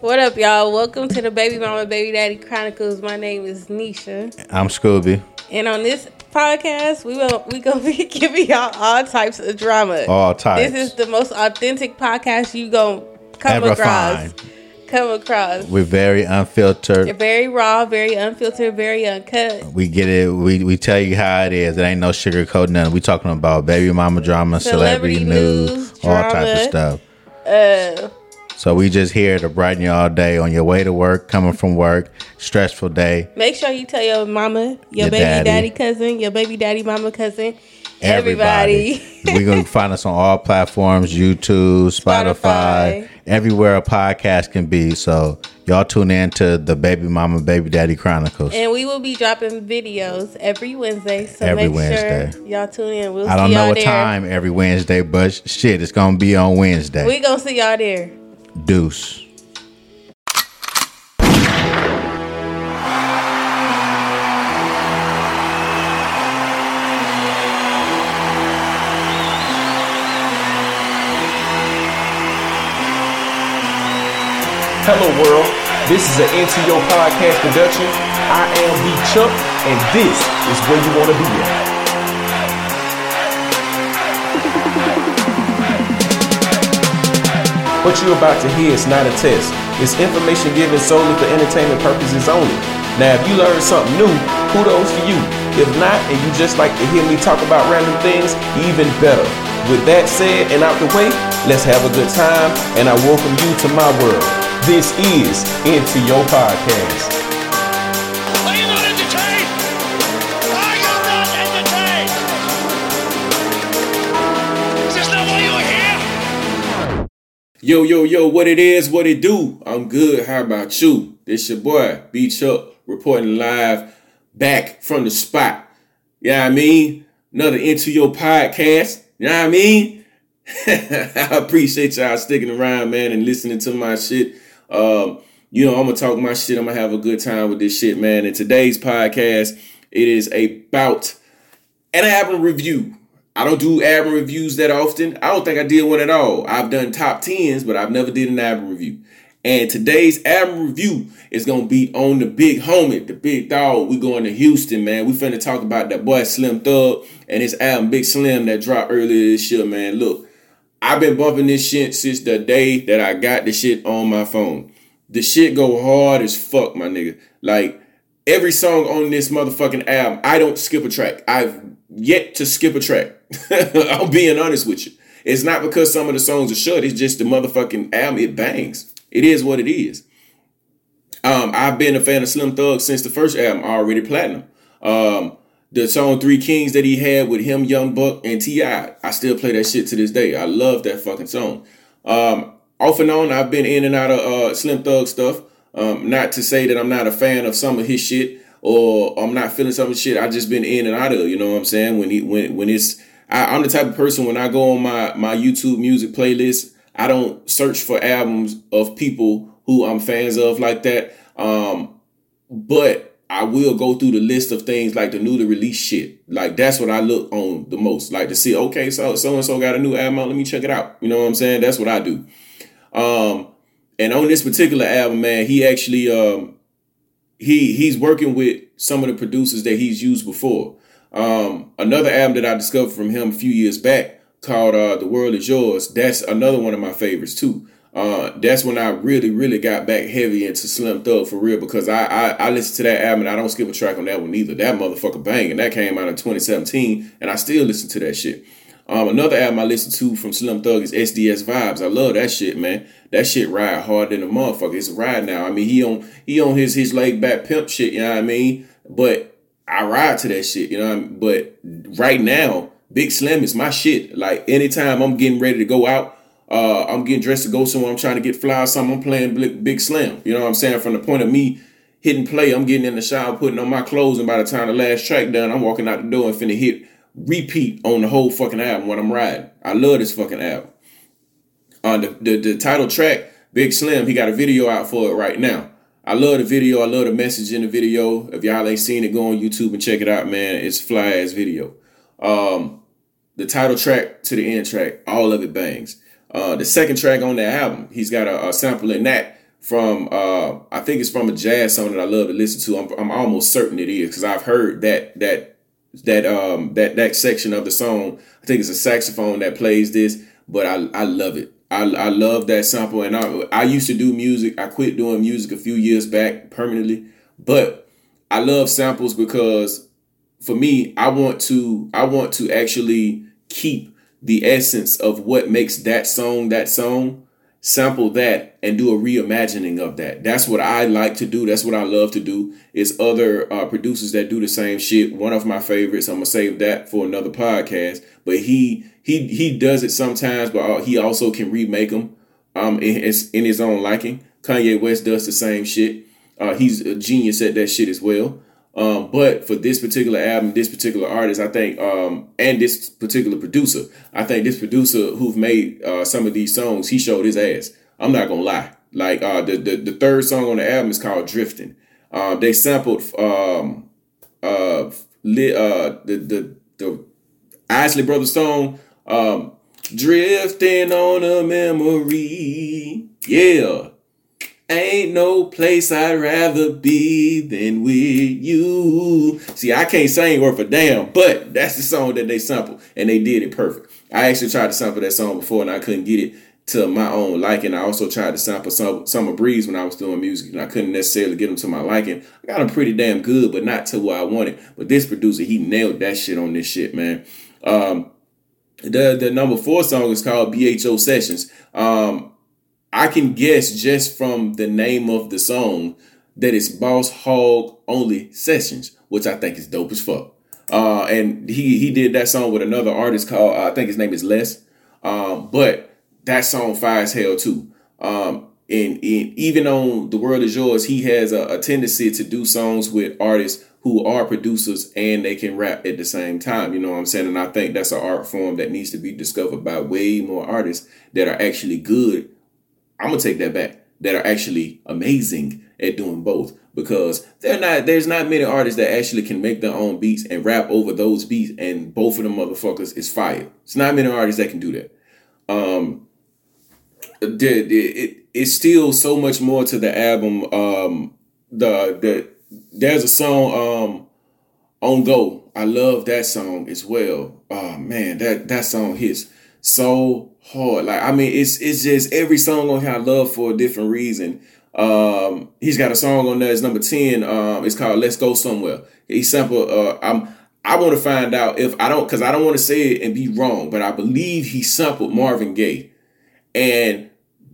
What up, y'all? Welcome to the Baby Mama Baby Daddy Chronicles. My name is Nisha, I'm Scooby. and on this podcast, we will we gonna be giving y'all all types of drama. All types. This is the most authentic podcast you gonna come Ever across. find. Come across. We're very unfiltered. Very raw, very unfiltered, very uncut. We get it. We, we tell you how it is. It ain't no sugarcoat nothing. We talking about baby mama drama, celebrity, Celebrity news, news, all type of stuff. Uh, So we just here to brighten you all day on your way to work, coming from work, stressful day. make sure you tell your mama, your, Your baby daddy. daddy. cousin, your baby daddy mama cousin, Everybody. everybody. We're gonna find us on all platforms, YouTube, Spotify, Spotify. everywhere a podcast can be. So y'all tune in to the Baby Mama Baby Daddy Chronicles. And we will be dropping videos every Wednesday. So Every make Wednesday. sure y'all tune in. We'll I don't know what there. time every Wednesday, but shit, it's gonna be on Wednesday. We gonna see y'all there. Deuce. Hello world, this is an NTO podcast production. I am B Chuck, and this is where you want to be at. What you're about to hear is not a test. It's information given solely for entertainment purposes only. Now, if you learned something new, kudos to you. If not, and you just like to hear me talk about random things, even better. With that said and out the way, let's have a good time, and I welcome you to my world. This is Into Your Podcast. Yo, yo, yo, what it is, what it do? I'm good. How about you? This your boy, B Chuck, reporting live back from the spot. You know I mean? Another Into Your Podcast. You know what I mean? I appreciate y'all sticking around, man, and listening to my shit. Um, you know, I'm gonna talk my shit. I'm gonna have a good time with this shit, man. And today's podcast, it is about an album review. I don't do album reviews that often. I don't think I did one at all. I've done top tens, but I've never did an album review. And today's album review is gonna be on the big homie, the big dog. We going to Houston, man. We finna talk about that boy Slim Thug and his album Big Slim that dropped earlier this year, man. Look, I've been bumping this shit since the day that I got the shit on my phone. The shit go hard as fuck, my nigga. Like every song on this motherfucking album, I don't skip a track. I've yet to skip a track. I'm being honest with you. It's not because some of the songs are short. It's just the motherfucking album. It bangs. It is what it is. Um, I've been a fan of Slim Thug since the first album, already platinum. Um, the song Three Kings that he had with him, Young Buck, and T.I. I still play that shit to this day. I love that fucking song. Um, off and on, I've been in and out of uh, Slim Thug stuff. Um, not to say that I'm not a fan of some of his shit or I'm not feeling some of his shit. I've just been in and out of. You know what I'm saying? When he when when it's I, I'm the type of person when I go on my my YouTube music playlist, I don't search for albums of people who I'm fans of like that. Um, but I will go through the list of things like the newly released shit. Like that's what I look on the most. Like to see, okay, so so and so got a new album let me check it out. You know what I'm saying? That's what I do. Um, and on this particular album, man, he actually um he he's working with some of the producers that he's used before. Um, another album that I discovered from him a few years back called uh, "The World Is Yours." That's another one of my favorites too. Uh, that's when I really, really got back heavy into Slim Thug for real because I, I I listened to that album and I don't skip a track on that one either. That motherfucker bang, and that came out in 2017, and I still listen to that shit. Um, another album I listened to from Slim Thug is SDS Vibes. I love that shit, man. That shit ride hard than a motherfucker. It's a ride now. I mean, he on he on his his laid back pimp shit. You know what I mean? But I ride to that shit. You know. I mean? But right now, Big Slim is my shit. Like anytime I'm getting ready to go out, uh, I'm getting dressed to go somewhere. I'm trying to get fly or something. I'm playing Big, Big Slim. You know what I'm saying? From the point of me hitting play, I'm getting in the shower, putting on my clothes, and by the time the last track done, I'm walking out the door and finna hit repeat on the whole fucking album when I'm riding. I love this fucking album. On the, the the title track, Big Slim, he got a video out for it right now. I love the video. I love the message in the video. If y'all ain't seen it, go on YouTube and check it out, man. It's fly ass video. Um, the title track to the end track, all of it bangs. Uh, the second track on the album, he's got a, a sample in that from uh I think it's from a jazz song that I love to listen to. I'm, I'm almost certain it is because I've heard that that that um that that section of the song. I think it's a saxophone that plays this, but I I love it. I, I love that sample, and I I used to do music. I quit doing music a few years back permanently, but I love samples because for me, I want to I want to actually keep the essence of what makes that song that song sample that and do a reimagining of that. That's what I like to do. That's what I love to do. Is other uh, producers that do the same shit. One of my favorites. I'm gonna save that for another podcast. But he he he does it sometimes, but uh, he also can remake them um in his, in his own liking. Kanye West does the same shit. Uh, he's a genius at that shit as well. Um, but for this particular album, this particular artist, I think, um, and this particular producer, I think this producer who've made uh, some of these songs, he showed his ass. I'm not gonna lie. Like uh, the, the the third song on the album is called "Drifting." Uh, they sampled um, uh, lit, uh, the the the Isley Brothers song, um, "Drifting on a Memory." Yeah, Ain't no place I'd rather be than with you. See, I can't sing worth a damn, but that's the song that they sampled, and they did it perfect. I actually tried to sample that song before, and I couldn't get it to my own liking. I also tried to sample Summer Breeze when I was doing music, and I couldn't necessarily get them to my liking. I got them pretty damn good, but not to what I wanted. But this producer, he nailed that shit on this shit, man. Um, the the number four song is called BHO Sessions. Um, I can guess just from the name of the song that it's Boss Hog Only Sessions, which I think is dope as fuck. Uh, and he he did that song with another artist called uh, I think his name is Les. Um, but that song fire as hell too. Um, and, and, even on The World Is Yours, he has a, a tendency to do songs with artists who are producers and they can rap at the same time. You know what I'm saying? And I think that's an art form that needs to be discovered by way more artists that are actually good I'm gonna take that back. That are actually amazing at doing both because they're not. There's not many artists that actually can make their own beats and rap over those beats, and both of them motherfuckers is fire. It's not many artists that can do that. Um, the, it, it's still so much more to the album. Um, the the there's a song um on go. I love that song as well. Oh man, that that song hits so hard. Like I mean, it's it's just every song on here I love for a different reason. Um, he's got a song on there. It's number ten. Um, it's called "Let's Go Somewhere." He sampled. Uh, I'm. I want to find out if I don't, because I don't want to say it and be wrong, but I believe he sampled Marvin Gaye, and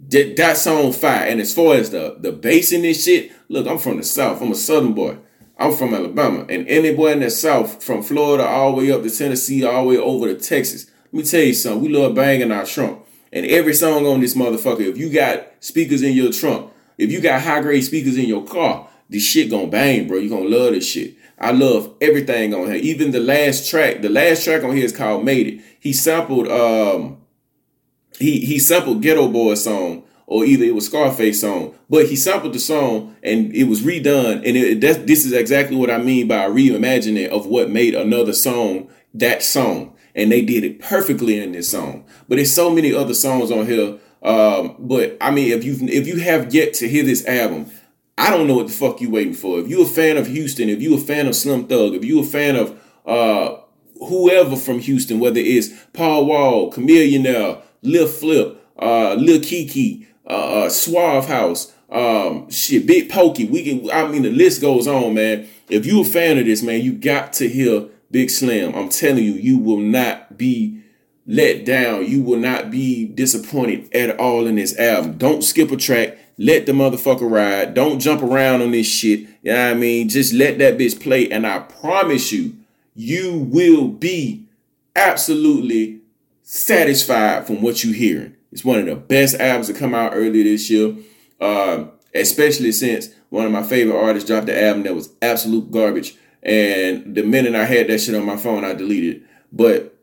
that, that song fire. And as far as the the bass in this shit, look, I'm from the south. I'm a southern boy. I'm from Alabama, and anybody in the south, from Florida all the way up to Tennessee, all the way over to Texas, me tell you something. We love banging our trunk. And every song on this motherfucker, if you got speakers in your trunk, if you got high grade speakers in your car, this shit gonna bang, bro. You gonna love this shit. I love everything on here. Even the last track, the last track on here is called Made It. He sampled um he he sampled Geto Boy song or either it was Scarface song, but he sampled the song and it was redone. And it, that, this is exactly what I mean by reimagining of what made another song that song and they did it perfectly in this song. But there's so many other songs on here. Um, but I mean, if you if you have yet to hear this album, I don't know what the fuck you waiting for. If you a fan of Houston, if you a fan of Slim Thug, if you a fan of uh, whoever from Houston, whether it's Paul Wall, Chamillionaire, Lil Flip, uh, Lil Keke, uh, uh, Suave House, um, shit, Big Pokey. We can. I mean, the list goes on, man. If you a fan of this, man, you got to hear Big Slim, I'm telling you, you will not be let down. You will not be disappointed at all in this album. Don't skip a track. Let the motherfucker ride. Don't jump around on this shit. You know what I mean? Just let that bitch play. And I promise you, you will be absolutely satisfied from what you're hearing. It's one of the best albums to come out earlier this year. Um, especially since one of my favorite artists dropped the album that was absolute garbage. And the minute I had that shit on my phone, I deleted. But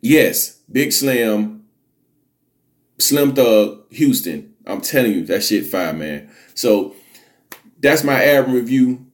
yes, Big Slim, Slim Thug, Houston. I'm telling you, that shit fire, man. So that's my album review.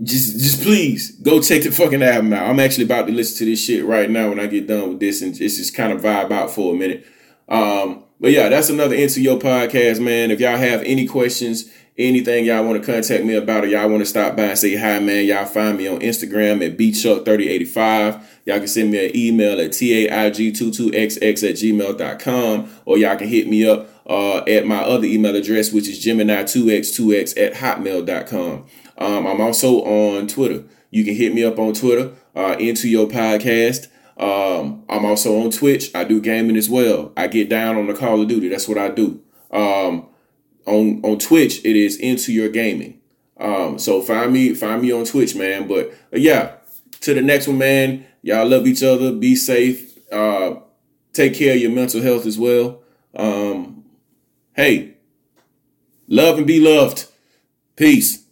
Just, just please go check the fucking album out. I'm actually about to listen to this shit right now when I get done with this, and just just kind of vibe out for a minute. Um, but yeah, that's another Into Your podcast, man. If y'all have any questions, anything y'all want to contact me about, or y'all want to stop by and say hi, man, y'all find me on Instagram at bchuck3085. Y'all can send me an email at taig22xx at gmail.com, or y'all can hit me up uh, at my other email address, which is gemini2x2x at hotmail.com. Um, I'm also on Twitter. You can hit me up on Twitter, uh, into your podcast. Um, I'm also on Twitch. I do gaming as well. I get down on the Call of Duty. That's what I do. Um, on on Twitch, it is into your gaming. Um, so find me find me on Twitch, man. But uh, yeah, to the next one, man. Y'all love each other. Be safe. Uh, take care of your mental health as well. Um, hey, love and be loved. Peace.